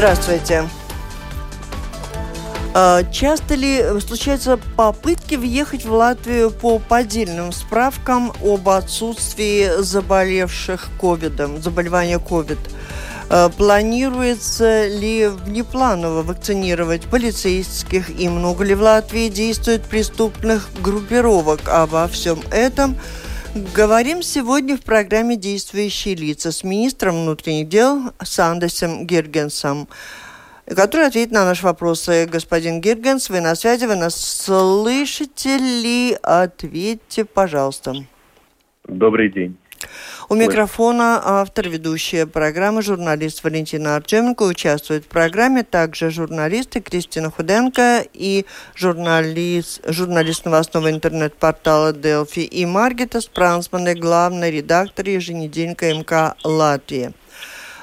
Здравствуйте. А, часто ли случаются попытки въехать в Латвию по поддельным справкам об отсутствии заболевших ковидом, заболевания ковид? А, планируется ли внепланово вакцинировать полицейских и много ли в Латвии действует преступных группировок? Обо всем этом Говорим сегодня в программе «Действующие лица» с министром внутренних дел Сандесом Гиргенсом, который ответит на наши вопросы. Господин Гиргенс, вы на связи, вы нас слышите ли? Ответьте, пожалуйста. Добрый день. У микрофона автор ведущая программы, журналист Валентина Артеменко. Участвует в программе также журналисты Кристина Худенко и журналист, журналист новостного интернет-портала Делфи и Маргита Спрансман, главный редактор еженедельника МК «Латвия»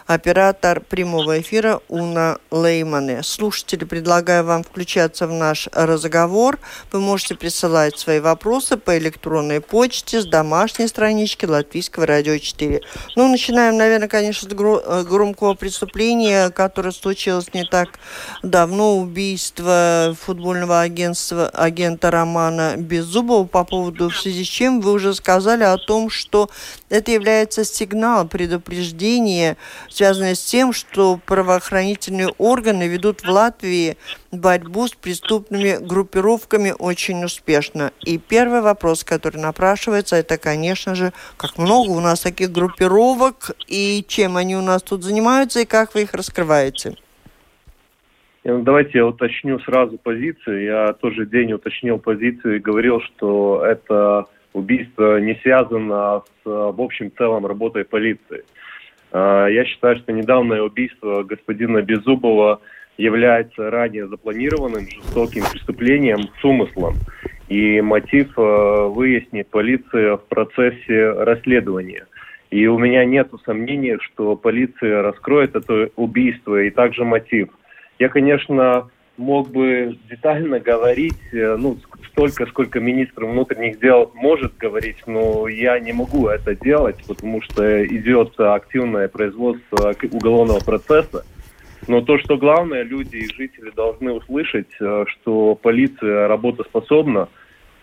оператор прямого эфира Уна Леймане. Слушатели, предлагаю вам включаться в наш разговор. Вы можете присылать свои вопросы по электронной почте с домашней странички Латвийского радио 4. Ну, начинаем, наверное, конечно, с э, громкого преступления, которое случилось не так давно. Убийство футбольного агентства, агента Романа Беззубова по поводу, в связи с чем вы уже сказали о том, что это является сигналом предупреждения связанная с тем, что правоохранительные органы ведут в Латвии борьбу с преступными группировками очень успешно. И первый вопрос, который напрашивается, это, конечно же, как много у нас таких группировок, и чем они у нас тут занимаются, и как вы их раскрываете? Ну, давайте я уточню сразу позицию. Я тоже день уточнил позицию и говорил, что это убийство не связано с, в общем целом, работой полиции. А, я считаю, что недавнее убийство господина Беззубова является ранее запланированным жестоким преступлением с умыслом. И мотив а, выяснит полиция в процессе расследования. И у меня нет сомнений, что полиция раскроет это убийство и также мотив. Я, конечно, мог бы детально говорить, э, ну, столько, сколько министр внутренних дел может говорить, но я не могу это делать, потому что идет активное производство уголовного процесса. Но то, что главное, люди и жители должны услышать, э, что полиция работоспособна.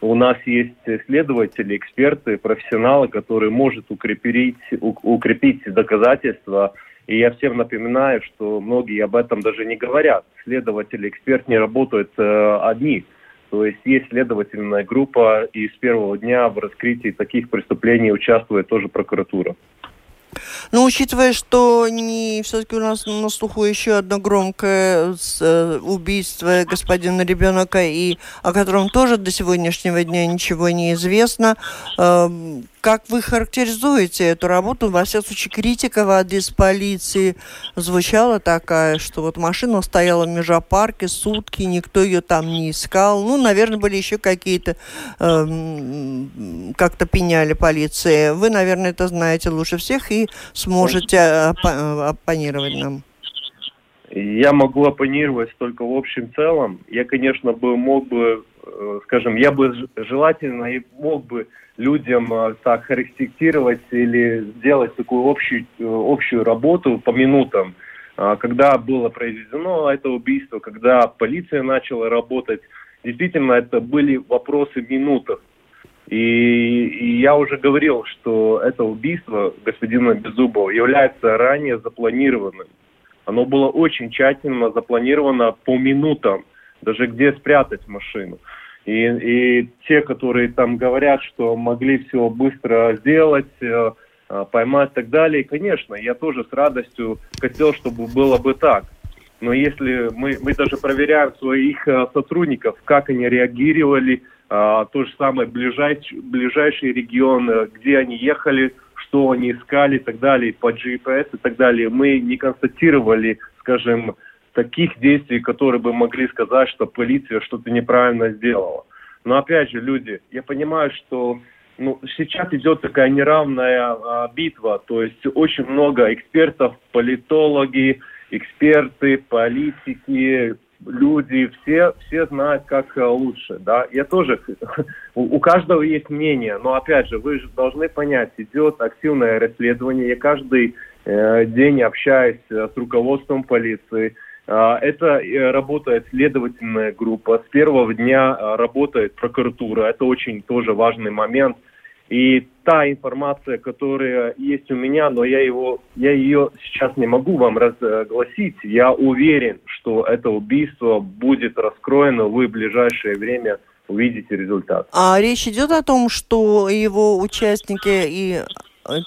У нас есть следователи, эксперты, профессионалы, которые могут укрепить, укрепить доказательства и я всем напоминаю, что многие об этом даже не говорят. Следователи, эксперт не работают э, одни. То есть есть следовательная группа, и с первого дня в раскрытии таких преступлений участвует тоже прокуратура. Но учитывая, что не все-таки у нас на слуху еще одно громкое э, убийство господина ребенка, и о котором тоже до сегодняшнего дня ничего не известно, э, как вы характеризуете эту работу? Во всяком случае, критика в адрес полиции звучала такая, что вот машина стояла в межапарке сутки, никто ее там не искал. Ну, наверное, были еще какие-то, э, как-то пеняли полиции. Вы, наверное, это знаете лучше всех и сможете оппонировать нам. Я могу оппонировать только в общем целом. Я, конечно, бы мог бы, э, скажем, я бы желательно и мог бы людям э, так характеризировать или сделать такую общую, э, общую работу по минутам, когда было произведено это убийство, когда полиция начала работать. Действительно, это были вопросы минутов. И, и я уже говорил, что это убийство господина Беззубова является ранее запланированным. Оно было очень тщательно запланировано по минутам, даже где спрятать машину. И, и те, которые там говорят, что могли все быстро сделать, э, э, поймать и так далее, конечно, я тоже с радостью хотел, чтобы было бы так. Но если мы, мы даже проверяем своих э, сотрудников, как они реагировали, то же самое ближайший, ближайший регион, где они ехали, что они искали и так далее, по GPS и так далее, мы не констатировали, скажем, таких действий, которые бы могли сказать, что полиция что-то неправильно сделала. Но опять же, люди, я понимаю, что ну, сейчас идет такая неравная а, битва, то есть очень много экспертов, политологи, эксперты, политики, люди, все, все знают, как э, лучше, да. Я тоже, у, каждого есть мнение, но опять же, вы же должны понять, идет активное расследование, я каждый э, день общаюсь э, с руководством полиции, это работает следовательная группа, с первого дня э, работает прокуратура, это очень тоже важный момент – и та информация, которая есть у меня, но я, его, я ее сейчас не могу вам разгласить, я уверен, что это убийство будет раскроено, вы в ближайшее время увидите результат. А речь идет о том, что его участники и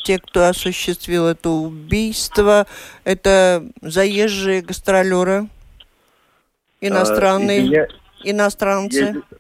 те, кто осуществил это убийство, это заезжие гастролеры, иностранные, а, извиня... иностранцы? Я...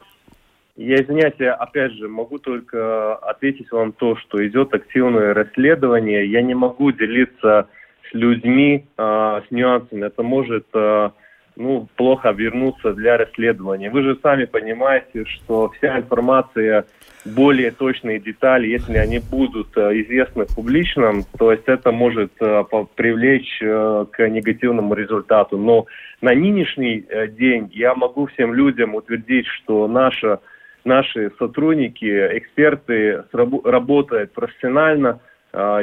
Я извиняюсь, я опять же могу только ответить вам то, что идет активное расследование. Я не могу делиться с людьми, э, с нюансами. Это может э, ну, плохо обернуться для расследования. Вы же сами понимаете, что вся информация, более точные детали, если они будут э, известны публично, то есть это может э, привлечь э, к негативному результату. Но на нынешний день я могу всем людям утвердить, что наша наши сотрудники, эксперты работают профессионально,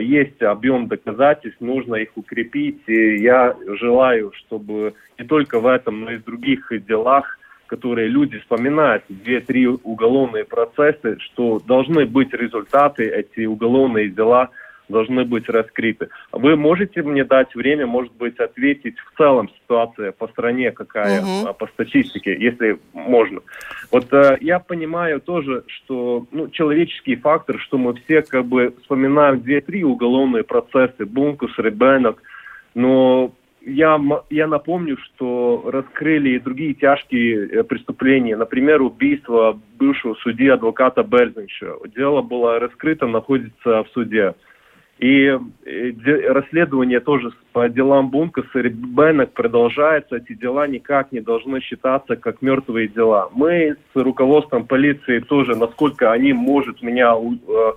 есть объем доказательств, нужно их укрепить. И я желаю, чтобы не только в этом, но и в других делах, которые люди вспоминают, две-три уголовные процессы, что должны быть результаты, эти уголовные дела – должны быть раскрыты. Вы можете мне дать время, может быть, ответить в целом ситуация по стране, какая угу. по статистике, если можно. Вот э, я понимаю тоже, что ну, человеческий фактор, что мы все как бы вспоминаем две-три уголовные процессы, Бункус, Ребенок, но я, я напомню, что раскрыли и другие тяжкие э, преступления. Например, убийство бывшего судьи адвоката Берзинча. Дело было раскрыто, находится в суде. И расследование тоже по делам Бункаса и Беннек продолжается. Эти дела никак не должны считаться как мертвые дела. Мы с руководством полиции тоже, насколько они могут меня э,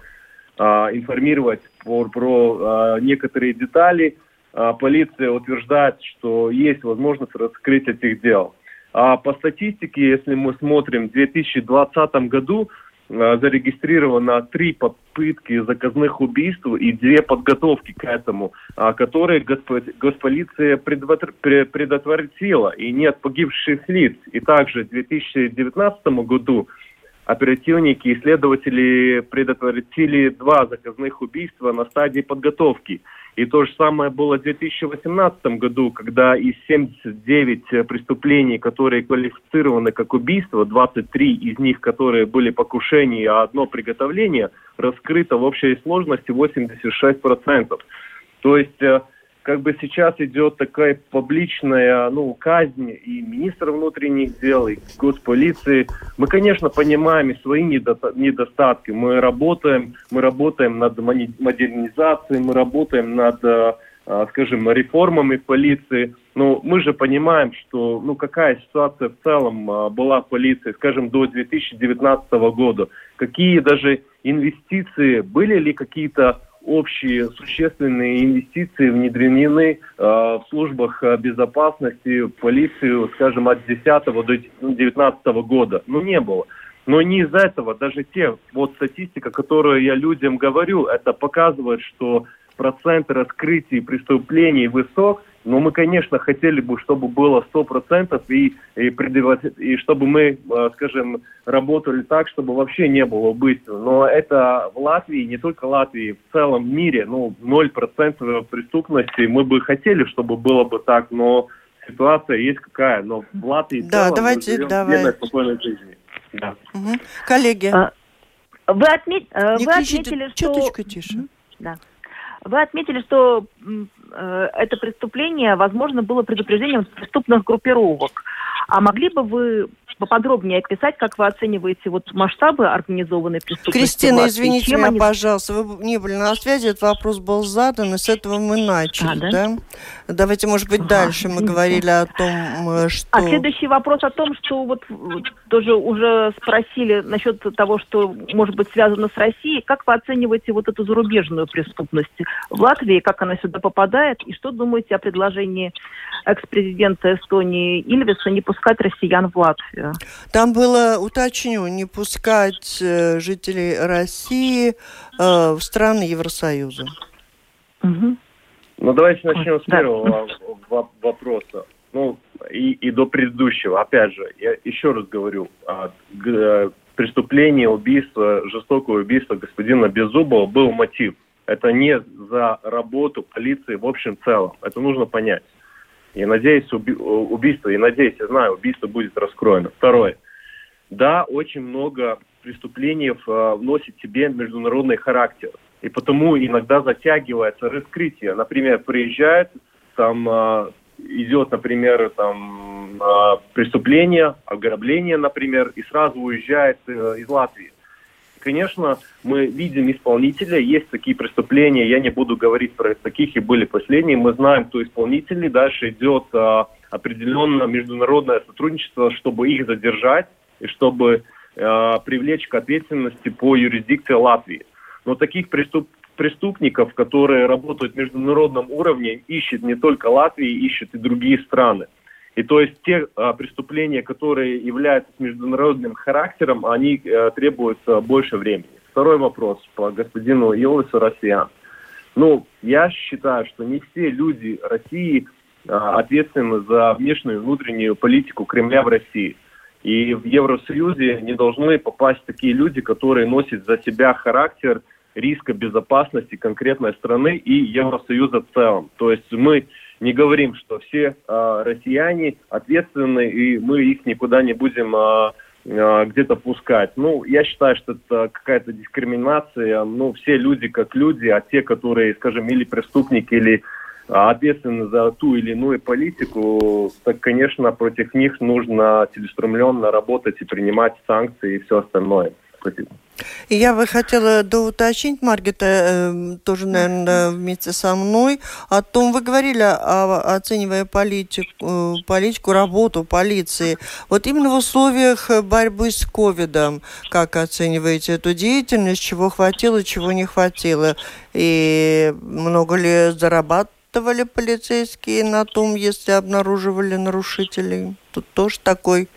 э, информировать про, про э, некоторые детали, полиция утверждает, что есть возможность раскрыть этих дел. А по статистике, если мы смотрим, в 2020 году Э, зарегистрировано три попытки заказных убийств и две подготовки к этому, а, которые госполиция предотвратила, и нет погибших лиц. И также в 2019 году оперативники и следователи предотвратили два заказных убийства на стадии подготовки – и то же самое было в 2018 году, когда из 79 э, преступлений, которые квалифицированы как убийство, 23 из них, которые были покушения, а одно приготовление, раскрыто в общей сложности 86%. То есть э, как бы сейчас идет такая публичная ну, казнь и министра внутренних дел, и госполиции. Мы, конечно, понимаем и свои недостатки. Мы работаем, мы работаем над модернизацией, мы работаем над э, э, скажем, реформами полиции. Но мы же понимаем, что ну, какая ситуация в целом э, была в полиции, скажем, до 2019 года. Какие даже инвестиции, были ли какие-то общие существенные инвестиции внедрены в службах безопасности, полицию, скажем, от 10 до 19 года. Ну, не было. Но не из этого, даже те, вот статистика, которую я людям говорю, это показывает, что процент раскрытий преступлений высок, но мы, конечно, хотели бы, чтобы было 100% и, и, и чтобы мы, э, скажем, работали так, чтобы вообще не было убийств. Но это в Латвии, не только Латвии, в целом мире, ну, 0% преступности. Мы бы хотели, чтобы было бы так, но ситуация есть какая. Но в Латвии да, целом давайте, мы давай. спокойной жизни. Да. Угу. Коллеги. А, вы, отмет... Э, вы отметили, что... Чуточку тише. Да. Вы отметили, что это преступление, возможно, было предупреждением преступных группировок. А могли бы вы поподробнее описать, как вы оцениваете вот масштабы организованной преступности? Кристина, извините меня, они... пожалуйста, вы не были на связи, этот вопрос был задан, и с этого мы начали, а, да? да? Давайте, может быть, ага. дальше мы говорили о том, э, что... А следующий вопрос о том, что вот тоже уже спросили насчет того, что может быть связано с Россией. Как вы оцениваете вот эту зарубежную преступность в Латвии, как она сюда попадает, и что думаете о предложении экс-президента Эстонии Ильвиса не пускать россиян в Латвию? Там было, уточню, не пускать э, жителей России э, в страны Евросоюза. Угу. Ну, давайте начнем с первого да. вопроса. Ну, и, и до предыдущего. Опять же, я еще раз говорю, а, г, преступление, убийство, жестокое убийство господина Беззубова был мотив. Это не за работу полиции в общем целом. Это нужно понять. И надеюсь, уби убийство, и надеюсь, я знаю, убийство будет раскроено. Второе. Да, очень много преступлений э, вносит себе международный характер. И потому иногда затягивается раскрытие. Например, приезжает, там э, идет, например, там э, преступление, ограбление, например, и сразу уезжает э, из Латвии. Конечно, мы видим исполнителя, есть такие преступления, я не буду говорить про таких и были последние, мы знаем, кто исполнители, дальше идет э, определенное международное сотрудничество, чтобы их задержать и чтобы э, привлечь к ответственности по юрисдикции Латвии. Но таких преступ преступников, которые работают в международном уровне, ищет не только Латвия, ищет и другие страны. И то есть те а, преступления, которые являются международным характером, они а, требуют а, больше времени. Второй вопрос по господину Илвису Россиян. Ну, я считаю, что не все люди России а, ответственны за внешнюю и внутреннюю политику Кремля в России. И в Евросоюзе не должны попасть такие люди, которые носят за себя характер риска безопасности конкретной страны и Евросоюза в целом. То есть мы не говорим, что все э, россияне ответственны, и мы их никуда не будем э, э, где-то пускать. Ну, я считаю, что это какая-то дискриминация. Ну, все люди как люди, а те, которые, скажем, или преступники, или ответственны за ту или иную политику, так, конечно, против них нужно целеустремленно работать и принимать санкции и все остальное. Спасибо. Я бы хотела доуточнить, Маргита, э, тоже, наверное, вместе со мной, о том, вы говорили, о, оценивая политику, политику, работу полиции. Вот именно в условиях борьбы с ковидом, как оцениваете эту деятельность, чего хватило, чего не хватило, и много ли зарабатывали полицейские на том, если обнаруживали нарушителей? Тут тоже такой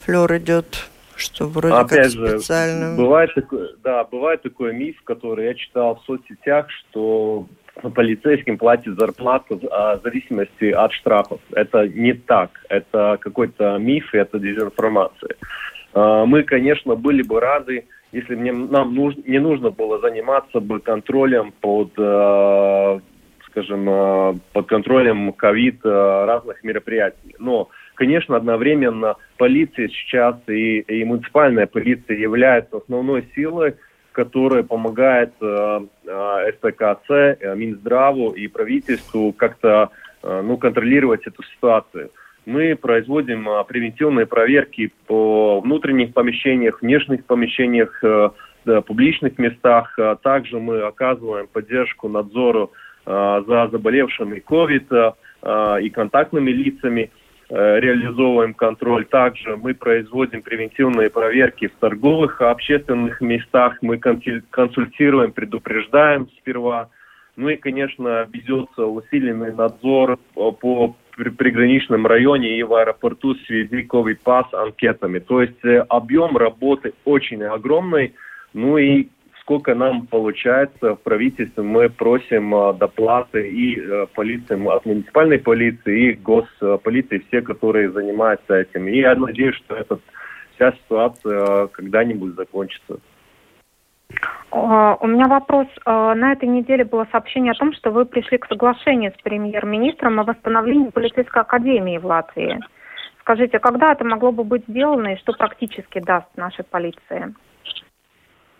флер идет что вроде Опять как специально... же, бывает такой, да, бывает такой миф, который я читал в соцсетях, что полицейским платят зарплату в зависимости от штрафов. Это не так. Это какой-то миф, это дезинформация. А, мы, конечно, были бы рады, если мне, нам не нужно было заниматься бы контролем под, э, скажем, под контролем ковид разных мероприятий. Но Конечно, одновременно полиция сейчас и, и муниципальная полиция являются основной силой, которая помогает э, э, СПКЦ, э, Минздраву и правительству как-то э, ну, контролировать эту ситуацию. Мы производим э, превентивные проверки по внутренних помещениях, внешних помещениях, э, публичных местах. Э, также мы оказываем поддержку надзору э, за заболевшими COVID э, и контактными лицами. Э, реализовываем контроль. Также мы производим превентивные проверки в торговых общественных местах. Мы консультируем, предупреждаем сперва. Ну и, конечно, ведется усиленный надзор по приграничном районе и в аэропорту в связи COVID-пас анкетами. То есть э, объем работы очень огромный. Ну и сколько нам получается в правительстве, мы просим э, доплаты и э, полиции, от муниципальной полиции и госполиции, все, которые занимаются этим. И я надеюсь, что эта вся ситуация когда-нибудь закончится. У меня вопрос. На этой неделе было сообщение о том, что вы пришли к соглашению с премьер-министром о восстановлении полицейской академии в Латвии. Скажите, когда это могло бы быть сделано и что практически даст нашей полиции?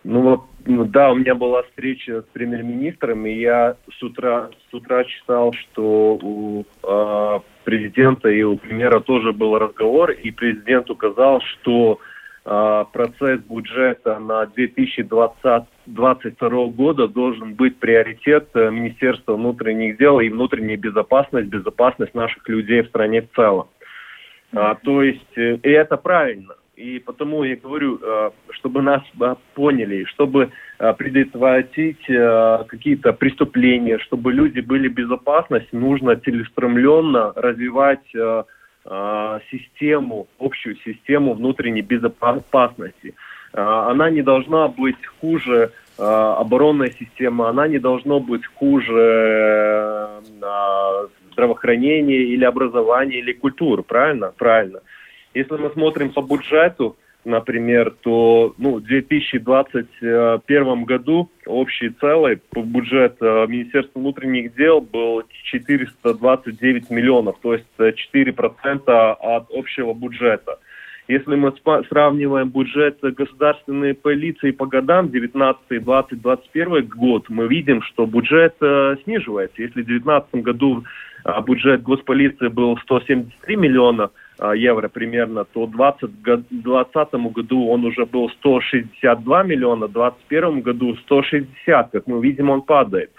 Ну ну, да, у меня была встреча с премьер-министром, и я с утра, с утра читал, что у э, президента и у премьера тоже был разговор, и президент указал, что э, процесс бюджета на 2022 года должен быть приоритет э, Министерства внутренних дел и внутренней безопасности, безопасность наших людей в стране в целом. А, то есть, э, и это правильно. И потому я говорю, э, чтобы нас э, поняли, чтобы э, предотвратить какие-то преступления, чтобы люди были в безопасности, нужно целеустремленно развивать систему, общую систему внутренней безопасности. Она не должна быть хуже оборонной системы, она не должна быть хуже здравоохранения или образования или культуры, правильно? Правильно. Если мы смотрим по бюджету, например, то ну, в 2021 году общий целый бюджет э, Министерства внутренних дел был 429 миллионов, то есть 4% э, от общего бюджета. Если мы сравниваем бюджет государственной полиции по годам 19, 20, 21 год, мы видим, что бюджет э, сниживается. Если в 2019 году э, бюджет госполиции был 173 миллиона, евро примерно, то в 2020 году он уже был 162 миллиона, в 2021 году 160, как мы видим, он падает.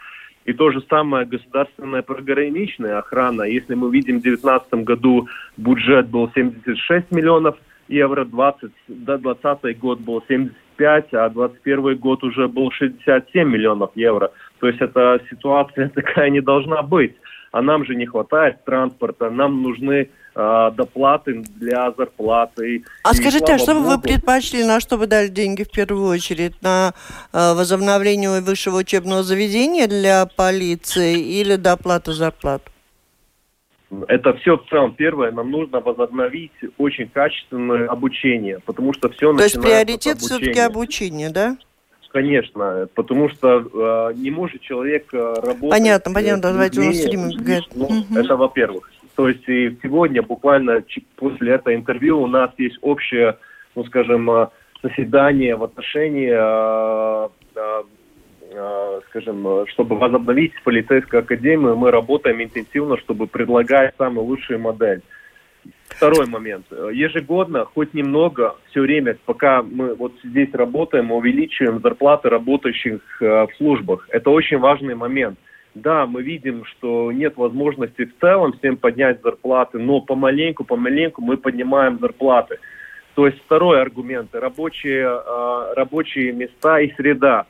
И то же самое государственная пограничная охрана. Если мы видим в 2019 году бюджет был 76 миллионов евро, 20, да, 2020 год был 75, а 2021 год уже был 67 миллионов евро. То есть эта ситуация такая не должна быть. А нам же не хватает транспорта, нам нужны э, доплаты для зарплаты. А и, скажите, а что бы вы предпочли, на что вы дали деньги в первую очередь? На э, возобновление высшего учебного заведения для полиции или доплату зарплат? Это все в целом. Первое, нам нужно возобновить очень качественное обучение, потому что все То есть приоритет все-таки обучение, да? Конечно, потому что э, не может человек э, работать... Понятно, понятно, давайте у нас время. Угу. Это во-первых. То есть и сегодня, буквально после этого интервью, у нас есть общее, ну скажем, э, заседание в отношении, э, э, скажем, чтобы возобновить полицейскую академию, мы работаем интенсивно, чтобы предлагать самую лучшую модель. Второй момент. Ежегодно, хоть немного, все время, пока мы вот здесь работаем, увеличиваем зарплаты работающих в службах. Это очень важный момент. Да, мы видим, что нет возможности в целом всем поднять зарплаты, но помаленьку, помаленьку мы поднимаем зарплаты. То есть второй аргумент – рабочие, а, рабочие места и среда.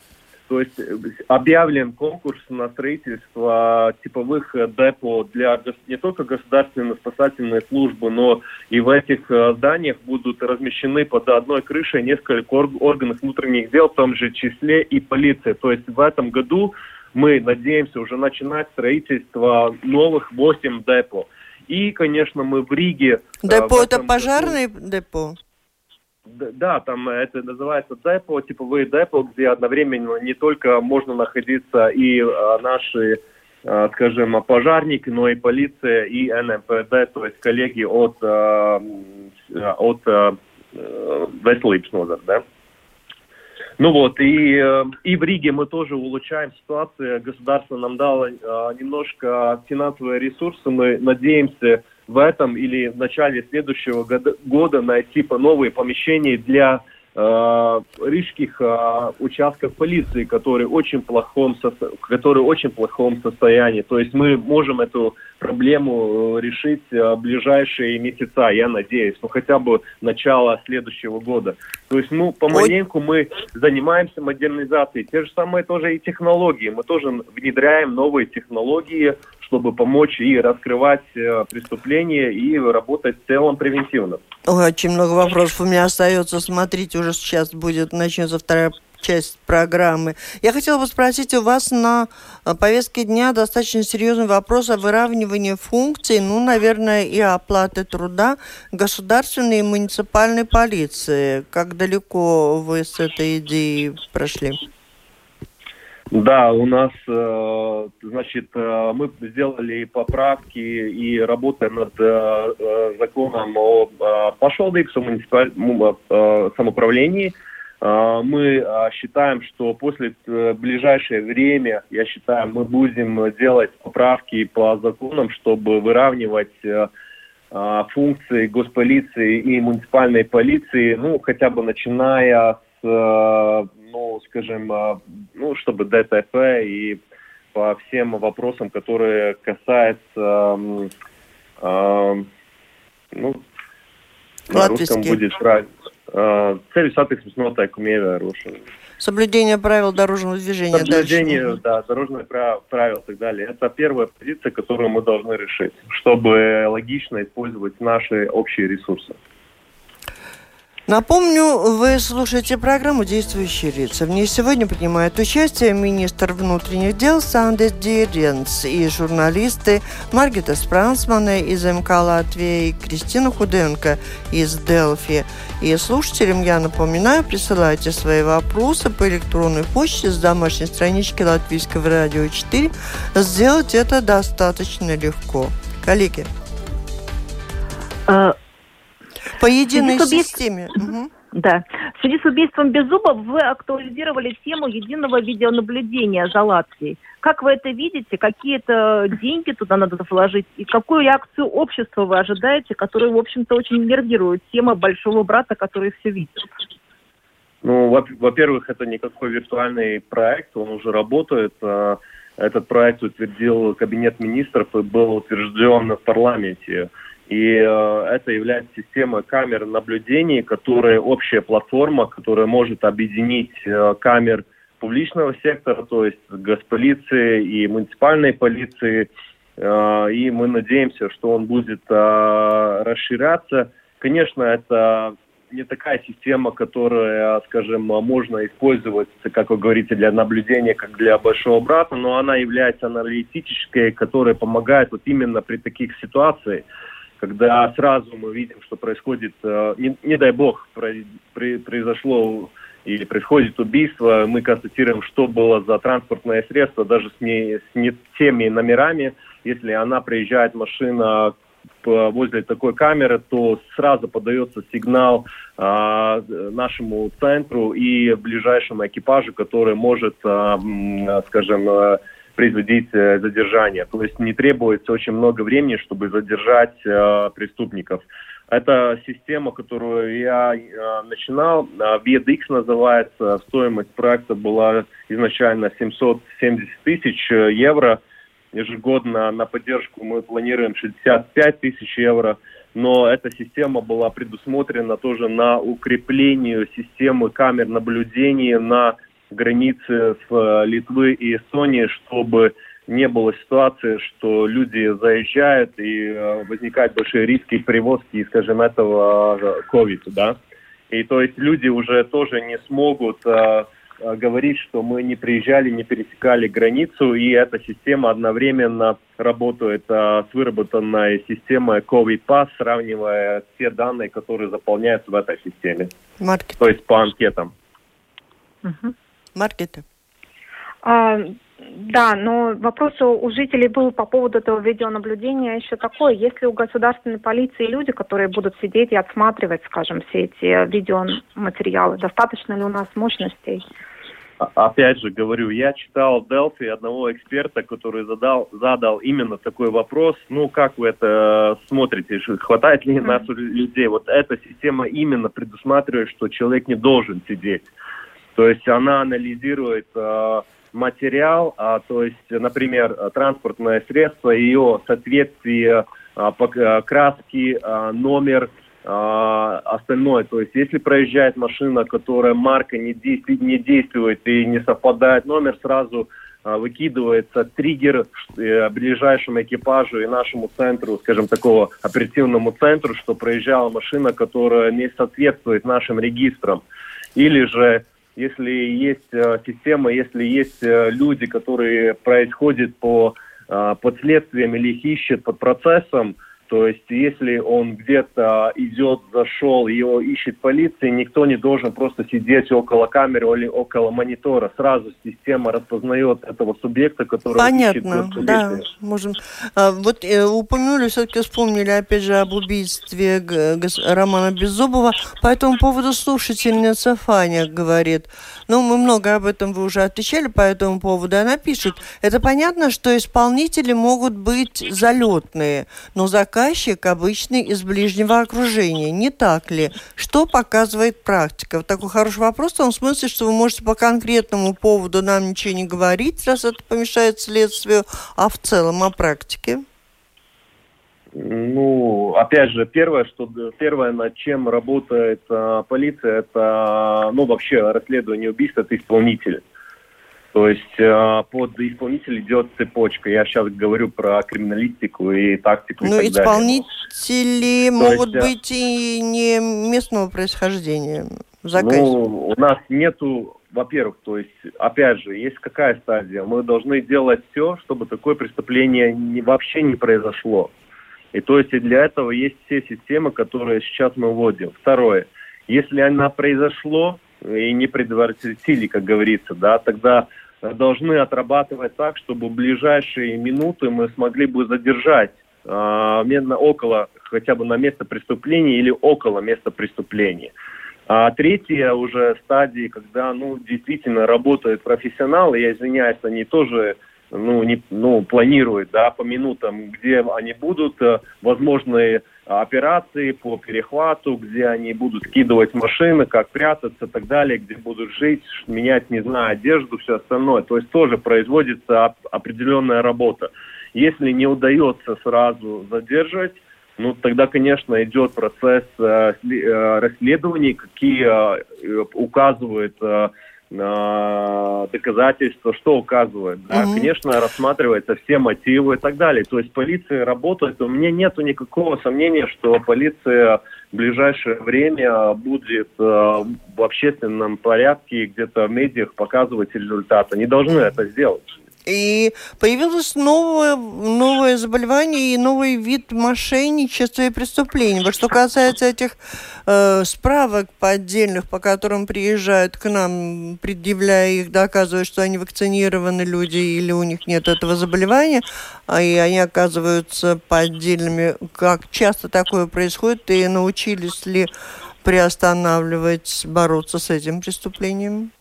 То есть объявлен конкурс на строительство типовых депо для не только государственной спасательной службы, но и в этих э, зданиях будут размещены под одной крышей несколько органов внутренних дел, в том же числе и полиция. То есть в этом году мы надеемся уже начинать строительство новых 8 депо. И, конечно, мы в Риге... Э, депо это пожарный году... депо? Да, там это называется депо, типовые депо, где одновременно не только можно находиться и а, наши, а, скажем, пожарники, но и полиция и НМПД, то есть коллеги от, а, от Веслипсноза, да. Ну вот, и, э, и в Риге мы тоже улучшаем ситуацию. Государство нам дало э, немножко финансовые ресурсы. Мы надеемся в этом или в начале следующего года, года найти по новые помещения для э, рижских э, участков полиции, которые очень плохом, которые очень плохом состоянии. То есть мы можем эту проблему э, решить в ближайшие месяца, я надеюсь, ну хотя бы начало следующего года. То есть, ну, помаленьку мы занимаемся модернизацией. Те же самые тоже и технологии. Мы тоже внедряем новые технологии, чтобы помочь и раскрывать э, преступления, и работать в целом превентивно. Очень много вопросов у меня остается. Смотрите, уже сейчас будет, начнется вторая часть программы. Я хотела бы спросить, у вас на э, повестке дня достаточно серьезный вопрос о выравнивании функций, ну, наверное, и оплаты труда государственной и муниципальной полиции. Как далеко вы с этой идеей прошли? Да, у нас, э, значит, э, мы сделали поправки и работаем над э, законом о пошелдиксе, муниципальном самоуправлении. Мы считаем, что после ближайшее время, я считаю, мы будем делать поправки по законам, чтобы выравнивать функции госполиции и муниципальной полиции, ну, хотя бы начиная с ну, скажем, а, ну, чтобы ДТП и по всем вопросам, которые касаются, э, ну, на русском будет правильно. Э, целью сатексмеснотай кумевия Соблюдение правил дорожного движения. Соблюдение, дальше. да, дорожных правил и так далее. Это первая позиция, которую мы должны решить, чтобы логично использовать наши общие ресурсы. Напомню, вы слушаете программу «Действующие лица». В ней сегодня принимает участие министр внутренних дел Сандес Диренс и журналисты Маргита Спрансмана из МК Латвии и Кристина Худенко из Делфи. И слушателям я напоминаю, присылайте свои вопросы по электронной почте с домашней странички Латвийского радио 4. Сделать это достаточно легко. Коллеги. А, по единой убийств... системе. Угу. Да. В связи с убийством Беззубов вы актуализировали тему единого видеонаблюдения за Латвией. Как вы это видите? Какие-то деньги туда надо вложить? И какую реакцию общества вы ожидаете, которая, в общем-то, очень нервирует тема большого брата, который все видит? Ну, во-первых, это никакой виртуальный проект, он уже работает. А, этот проект утвердил Кабинет министров и был утвержден в парламенте. И э, это является системой камер наблюдений, которая общая платформа, которая может объединить э, камер публичного сектора, то есть госполиции и муниципальной полиции. Э, и мы надеемся, что он будет э, расширяться. Конечно, это не такая система, которая, скажем, можно использовать, как вы говорите, для наблюдения, как для большого брата, но она является аналитической, которая помогает вот именно при таких ситуациях когда сразу мы видим, что происходит, э, не, не дай бог, произошло или происходит убийство, мы констатируем, что было за транспортное средство, даже с не, с не теми номерами. Если она приезжает машина возле такой камеры, то сразу подается сигнал а, нашему центру и ближайшему экипажу, который может, а, скажем, производить э, задержание. То есть не требуется очень много времени, чтобы задержать э, преступников. Это система, которую я э, начинал, VEDX называется, стоимость проекта была изначально 770 тысяч евро. Ежегодно на поддержку мы планируем 65 тысяч евро но эта система была предусмотрена тоже на укрепление системы камер наблюдения на границы с э, Литвы и Эстонии, чтобы не было ситуации, что люди заезжают и э, возникают большие риски перевозки, скажем, этого COVID, э, да. И то есть люди уже тоже не смогут э, говорить, что мы не приезжали, не пересекали границу, и эта система одновременно работает э, с выработанной системой COVID Pass, сравнивая те данные, которые заполняются в этой системе. Маркет. То есть по анкетам. Uh-huh. Маркета. А, да, но вопрос у жителей был по поводу этого видеонаблюдения еще такой. Есть ли у государственной полиции люди, которые будут сидеть и отсматривать, скажем, все эти видеоматериалы? Достаточно ли у нас мощностей? опять же говорю, я читал в Delphi одного эксперта, который задал, задал именно такой вопрос, ну, как вы это смотрите, хватает ли нас людей? Вот эта система именно предусматривает, что человек не должен сидеть. То есть она анализирует э, материал, а, то есть, например, транспортное средство, ее соответствие, а, а, краски, а, номер, а, остальное. То есть, если проезжает машина, которая марка не, действует, не действует и не совпадает номер, сразу а, выкидывается триггер э, ближайшему экипажу и нашему центру, скажем, такого оперативному центру, что проезжала машина, которая не соответствует нашим регистрам. Или же, если есть э, система, если есть э, люди, которые происходят по э, под следствием или их ищут под процессом, то есть, если он где-то идет, зашел, его ищет полиция, никто не должен просто сидеть около камеры или около монитора. Сразу система распознает этого субъекта, который Понятно, ищет да, можем. А, вот э, упомянули, все-таки вспомнили опять же об убийстве Романа Беззубова. По этому поводу слушательница Фаня говорит, ну, мы много об этом вы уже отвечали по этому поводу. Она пишет, это понятно, что исполнители могут быть залетные, но заказчик обычный из ближнего окружения. Не так ли? Что показывает практика? Вот такой хороший вопрос в том смысле, что вы можете по конкретному поводу нам ничего не говорить, раз это помешает следствию, а в целом о практике. Ну, опять же, первое, что первое, над чем работает э, полиция, это, ну, вообще расследование убийства, это исполнитель. То есть э, под исполнитель идет цепочка. Я сейчас говорю про криминалистику и тактику. Ну, и исполнители далее. могут есть, быть и не местного происхождения. Заказчик. Ну, у нас нету, во-первых, то есть, опять же, есть какая стадия? Мы должны делать все, чтобы такое преступление не, вообще не произошло. И то есть и для этого есть все системы, которые сейчас мы вводим. Второе, если она произошло и не предотвратили, как говорится, да, тогда должны отрабатывать так, чтобы в ближайшие минуты мы смогли бы задержать э, около, хотя бы на место преступления или около места преступления. А третья уже стадия, когда, ну, действительно работают профессионалы, я извиняюсь, они тоже ну, не, ну, планирует, да, по минутам, где они будут, э, возможные операции по перехвату, где они будут скидывать машины, как прятаться и так далее, где будут жить, менять, не знаю, одежду, все остальное. То есть тоже производится определенная работа. Если не удается сразу задержать, ну, тогда, конечно, идет процесс э, э расследований, какие э, указывают э, доказательства, что указывает. Да? Угу. Конечно, рассматривается все мотивы и так далее. То есть полиция работает. У меня нет никакого сомнения, что полиция в ближайшее время будет э, в общественном порядке где-то в медиах показывать результаты. Они должны это сделать. И появилось новое, новое заболевание и новый вид мошенничества и преступлений. Вот что касается этих э, справок поддельных, по которым приезжают к нам, предъявляя их, доказывая, что они вакцинированы люди или у них нет этого заболевания, а и они оказываются поддельными. Как часто такое происходит и научились ли приостанавливать, бороться с этим преступлением?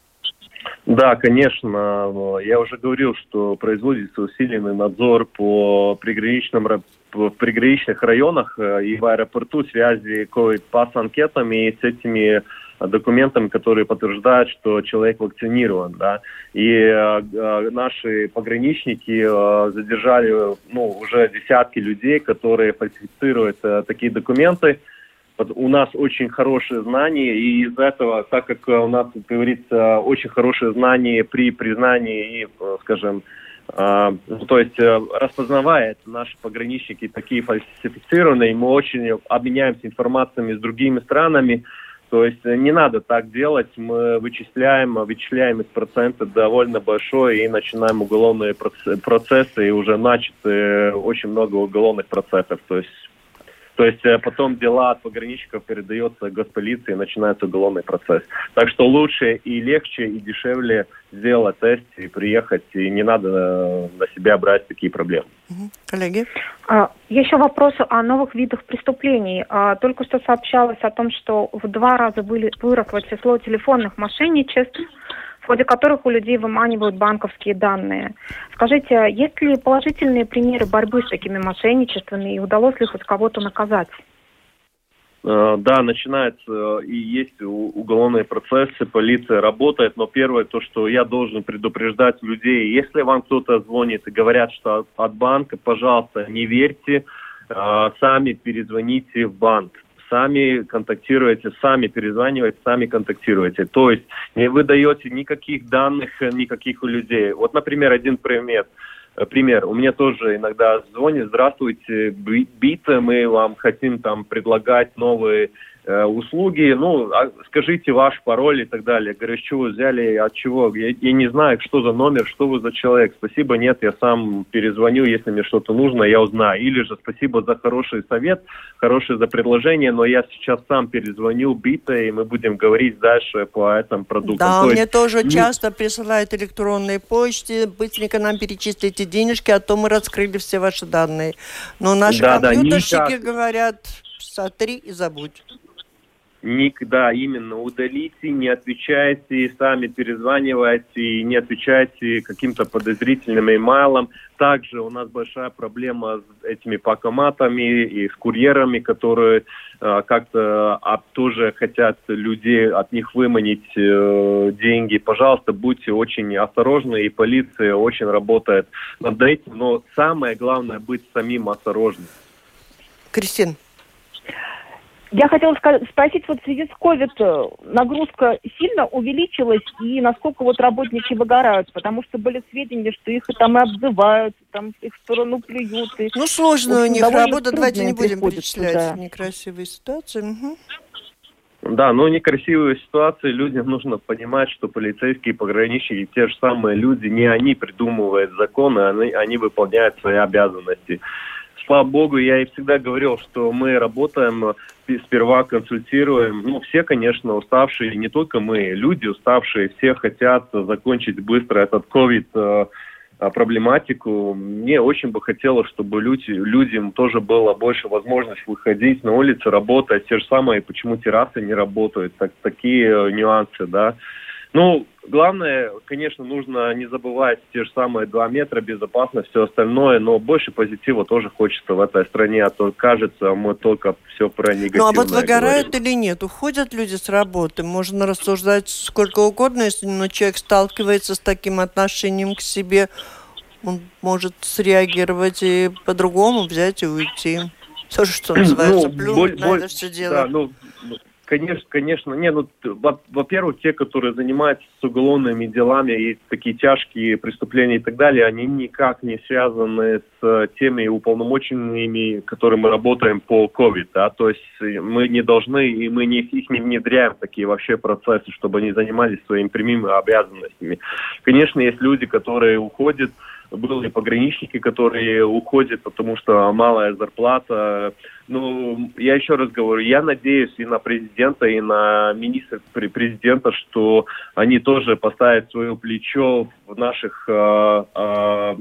Да, конечно. Я уже говорил, что производится усиленный надзор по приграничным в приграничных районах э, и в аэропорту связи с анкетами и с этими документами, которые подтверждают, что человек вакцинирован, да. И э, э наши пограничники э, задержали, ну, уже десятки людей, которые фальсифицируют э, такие документы у нас очень хорошие знания, и из этого, так как у нас, как говорится, очень хорошие знания при признании и, скажем, э, то есть э, распознавая наши пограничники такие фальсифицированные, мы очень обменяемся информациями с другими странами, то есть не надо так делать, мы вычисляем, вычисляем из процента довольно большой и начинаем уголовные процессы, и уже начаты очень много уголовных процессов. То есть то есть э, потом дела от пограничников передается госполиции и начинается уголовный процесс. Так что лучше и легче, и дешевле сделать тест и приехать, и не надо э, на себя брать такие проблемы. Коллеги? А, еще вопрос о новых видах преступлений. А, только что сообщалось о том, что в два раза выросло число телефонных мошенничеств ходе которых у людей выманивают банковские данные. Скажите, есть ли положительные примеры борьбы с такими мошенничествами и удалось ли хоть кого-то наказать? Э, да, начинается и есть уголовные процессы, полиция работает, но первое то, что я должен предупреждать людей, если вам кто-то звонит и говорят, что от банка, пожалуйста, не верьте, э, сами перезвоните в банк сами контактируете, сами перезваниваете, сами контактируете. То есть не вы даете никаких данных, никаких у людей. Вот, например, один пример. Э, пример. У меня тоже иногда звонит, здравствуйте, бита, мы вам хотим там предлагать новые Э, услуги, ну, а скажите ваш пароль и так далее. Говорю, с чего взяли, от чего? Я, я не знаю, что за номер, что вы за человек. Спасибо, нет, я сам перезвоню, если мне что-то нужно, я узнаю. Или же спасибо за хороший совет, хорошее за предложение, но я сейчас сам перезвоню бита, и мы будем говорить дальше по этому продукту. Да, То мне есть... тоже часто присылают электронные почты, быстренько нам перечислите денежки, а то мы раскрыли все ваши данные. Но наши да, компьютерщики да, говорят, сотри и забудь никогда именно удалите, не отвечайте, сами перезванивайте, не отвечайте каким-то подозрительным имейлам. Также у нас большая проблема с этими пакоматами и с курьерами, которые э, как-то а, тоже хотят людей от них выманить э, деньги. Пожалуйста, будьте очень осторожны, и полиция очень работает над этим. Но самое главное быть самим осторожным. Кристин. Я хотела спросить, вот в связи с COVID э, нагрузка сильно увеличилась, и насколько вот работники выгорают, потому что были сведения, что их там и обзывают, там их в сторону плюют. И, ну, сложно у них работа, давайте не будем перечислять да. некрасивые ситуации. Угу. Да, но некрасивые ситуации людям нужно понимать, что полицейские пограничники те же самые люди, не они придумывают законы, они, они выполняют свои обязанности слава богу, я и всегда говорил, что мы работаем, сперва консультируем. Ну, все, конечно, уставшие, не только мы, люди уставшие, все хотят закончить быстро этот ковид э, проблематику. Мне очень бы хотелось, чтобы люди, людям тоже было больше возможность выходить на улицу, работать. Те же самые, почему террасы не работают, так, такие э, нюансы, да. Ну, главное, конечно, нужно не забывать те же самые два метра, безопасность, все остальное, но больше позитива тоже хочется в этой стране, а то кажется, мы только все про негативное Ну, а вот выгорают говорим. или нет? Уходят люди с работы? Можно рассуждать сколько угодно, если но человек сталкивается с таким отношением к себе, он может среагировать и по-другому, взять и уйти. Тоже, что ну, называется, ну, плюнуть боль, на это все дело. Да, ну, Конечно, конечно. Не, ну, во-первых, те, которые занимаются с уголовными делами и такие тяжкие преступления и так далее, они никак не связаны с теми уполномоченными, которые мы работаем по COVID. Да? То есть мы не должны, и мы не, их не внедряем такие вообще процессы, чтобы они занимались своими прямыми обязанностями. Конечно, есть люди, которые уходят, были пограничники, которые уходят, потому что малая зарплата. Ну, я еще раз говорю, я надеюсь и на президента, и на министра президента, что они тоже поставят свое плечо в наших э, э,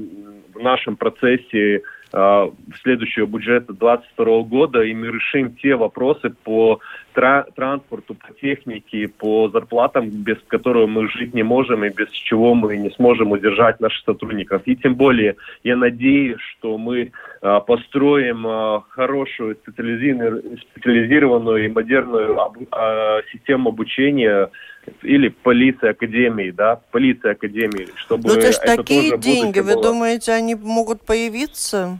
в нашем процессе следующего бюджета 2022 года, и мы решим те вопросы по тра транспорту, по технике, по зарплатам, без которого мы жить не можем и без чего мы не сможем удержать наших сотрудников. И тем более я надеюсь, что мы а, построим а, хорошую специализированную, и модерную систему обучения или полиция академии, да, полиция академии, чтобы Ну, это же такие деньги, вы думаете, они могут появиться?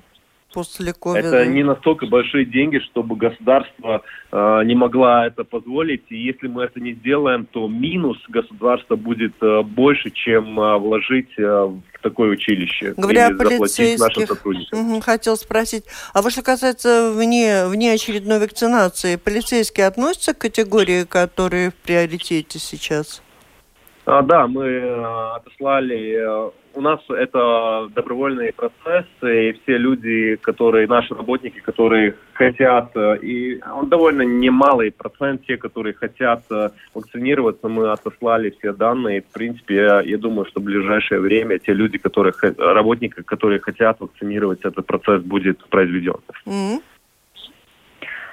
После ковида? Это не настолько большие деньги, чтобы государство э, не могла это позволить. И если мы это не сделаем, то минус государства будет э, больше, чем э, вложить э, в такое училище. Говоря о полицейских, угу, хотел спросить, а вот что касается вне, вне очередной вакцинации, полицейские относятся к категории, которые в приоритете сейчас? А, да, мы э, отослали э, у нас это добровольные процессы, и все люди, которые, наши работники, которые хотят, э, и он довольно немалый процент, те, которые хотят э, вакцинироваться, мы отослали все данные. В принципе, я, я думаю, что в ближайшее время те люди, которые, работники, которые хотят вакцинироваться, этот процесс будет произведен. Mm-hmm.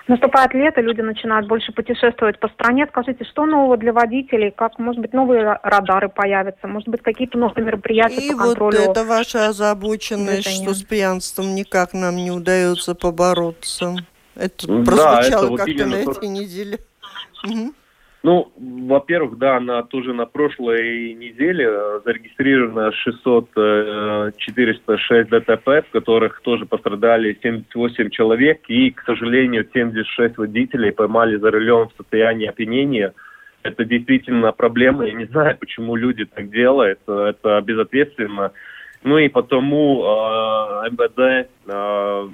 Наступает лето, люди начинают больше путешествовать по стране. Скажите, что нового для водителей? Как, может быть, новые радары появятся? Может быть, какие-то новые мероприятия И по вот контролю? это ваша озабоченность, движения. что с пьянством никак нам не удается побороться. Это Да, прозвучало это вот как-то на именно то- этой неделе. Мгм. Ну, во-первых, да, на тоже на прошлой неделе э, зарегистрировано 600, э, 406 ДТП, в которых тоже пострадали 78 человек, и, к сожалению, 76 водителей поймали за рулем в состоянии опьянения. Это действительно проблема. Я не знаю, почему люди так делают. Это безответственно. Ну и потому э, МВД э,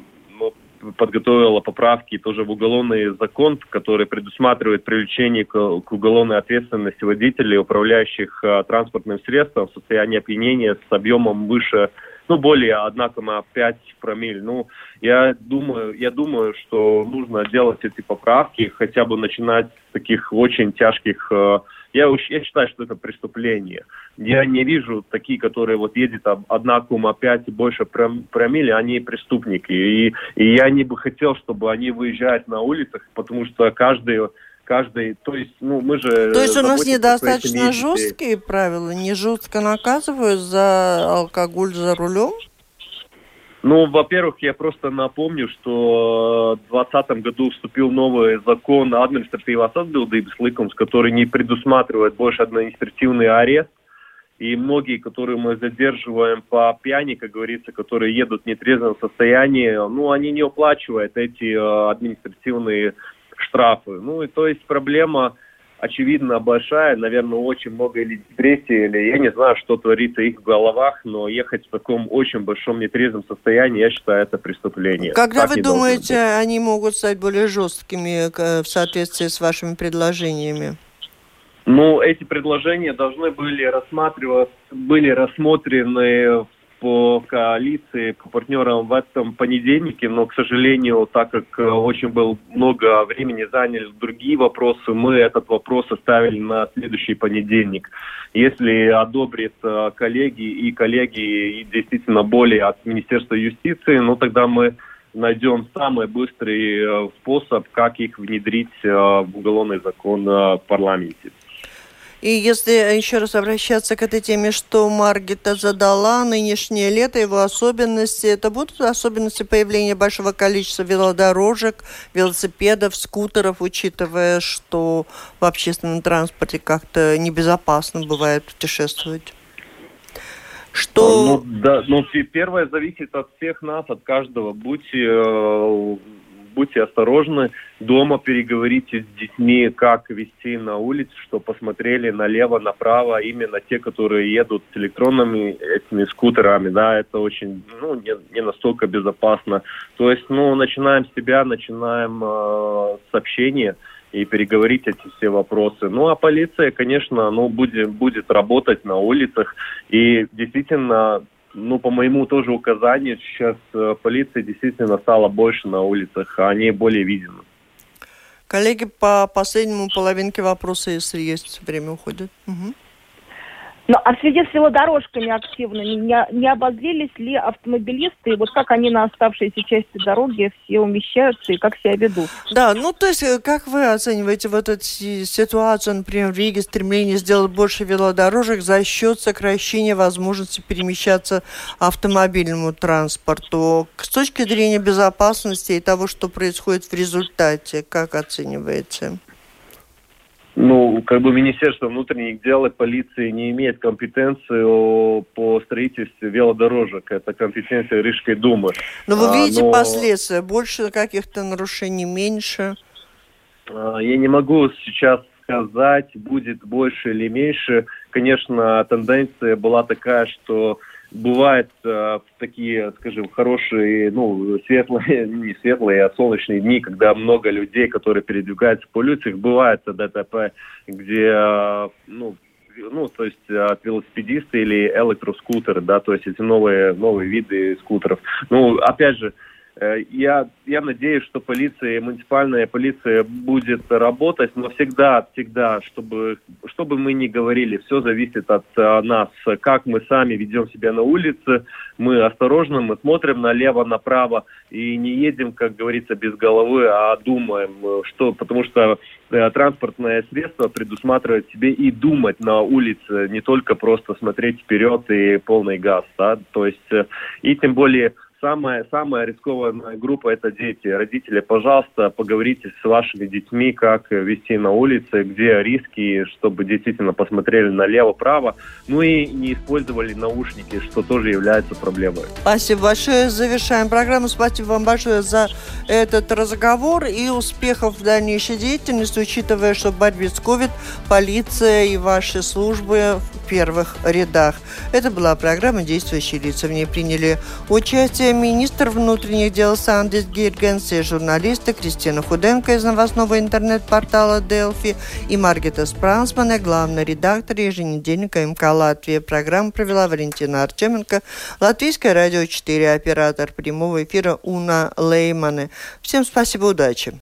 подготовила поправки тоже в уголовный закон, который предусматривает привлечение к, уголовной ответственности водителей, управляющих э, транспортным средством в состоянии опьянения с объемом выше, ну, более 1,5 промилле. Ну, я думаю, я думаю, что нужно делать эти поправки, хотя бы начинать с таких очень тяжких э, я, уж- я считаю, что это преступление. Я не вижу такие, которые вот едет об 1,5 и больше пром- промилле, они преступники. И, и я не бы хотел, чтобы они выезжают на улицах, потому что каждый, каждый, то есть, ну, мы же... То есть у нас недостаточно жесткие правила, не жестко наказывают за алкоголь за рулем? Ну, во-первых, я просто напомню, что в 2020 году вступил новый закон административного atbildības likums, который не предусматривает больше административный арест. И многие, которые мы задерживаем по пьяни, как говорится, которые едут в нетрезвом состоянии, ну, они не уплачивают эти э, административные штрафы. Ну, и то есть проблема очевидно большая, наверное, очень много или депрессии, или я не знаю, что творится в их головах, но ехать в таком очень большом нетрезвом состоянии, я считаю, это преступление. Когда Так вы думаете, они могут стать более жесткими к- в соответствии с вашими предложениями? Ну, эти предложения должны были рассматриваться, были рассмотрены по коалиции, по партнерам в этом понедельнике, но, к сожалению, так как э, очень было много времени заняли другие вопросы, мы этот вопрос оставили на следующий понедельник. Если одобрят э, коллеги и коллеги и действительно более от Министерства юстиции, ну тогда мы найдем самый быстрый э, способ, как их внедрить в уголовный закон в парламенте. И если еще раз обращаться к этой теме, что Маргита задала, нынешнее лето, его особенности, это будут особенности появления большого количества велодорожек, велосипедов, скутеров, учитывая, что в общественном транспорте как-то небезопасно бывает путешествовать? Что... Ну, да, ну, пе- первое зависит от всех нас, от каждого. Будьте, э, будьте осторожны, дома переговорите с детьми, как вести на улице, что посмотрели налево, направо, именно те, которые едут с электронными этими скутерами, да, это очень, ну, не, не настолько безопасно. То есть, ну, начинаем с себя, начинаем э, с общения и переговорить эти все вопросы. Ну, а полиция, конечно, ну, будет, будет работать на улицах. И действительно, ну, по моему тоже указанию, сейчас э, полиция действительно стала больше на улицах, а они более видимы. Коллеги, по последнему половинке вопроса, если есть время, уходит. Мгм. Ну, а в связи с велодорожками активно не, не, обозлились ли автомобилисты, и вот как они на оставшейся части дороги все умещаются и как себя ведут? Да, ну то есть э, как вы оцениваете вот эту си- ситуацию, например, в Риге стремление сделать больше велодорожек за счет сокращения возможности перемещаться автомобильному транспорту? С точки зрения безопасности и того, что происходит в результате, как оцениваете? Ну, как бы Министерство внутренних дел и полиции не имеет компетенцию по строительству велодорожек. Это компетенция Рижской думы. Но вы А, видите но- последствия, больше каких-то нарушений, меньше? А, Я не могу сейчас сказать, будет больше или меньше. Конечно, тенденция была такая, что бывают э, такие, скажем, хорошие, ну, светлые, не светлые, а солнечные дни, когда много людей, которые передвигаются по улицах, бывает ДТП, где, э, ну, ну, то есть от велосипедиста или электроскутеры, да, то есть эти новые, новые виды скутеров. Ну, опять же, Э, я, я надеюсь, что полиция, муниципальная полиция будет работать, но всегда, всегда, чтобы, чтобы мы ни говорили, все зависит от а, нас, как мы сами ведем себя на улице, мы осторожно, мы смотрим налево, направо и не едем, как говорится, без головы, а думаем, что, потому что э, транспортное средство предусматривает себе и думать на улице, не только просто смотреть вперед и полный газ, да, то есть, э, и тем более самая, самая рискованная группа – это дети. Родители, пожалуйста, поговорите с вашими детьми, как вести на улице, где риски, чтобы действительно посмотрели налево-право, ну и не использовали наушники, что тоже является проблемой. Спасибо большое. Завершаем программу. Спасибо вам большое за этот разговор и успехов в дальнейшей деятельности, учитывая, что в борьбе с COVID полиция и ваши службы в первых рядах. Это была программа «Действующие лица». В ней приняли участие министр внутренних дел Сандис Гиргенс и журналисты Кристина Худенко из новостного интернет-портала Делфи и Маргита Спрансмана, главный редактор еженедельника МК Латвия. Программу провела Валентина Артеменко, Латвийское радио 4, оператор прямого эфира Уна Лейманы. Всем спасибо, удачи.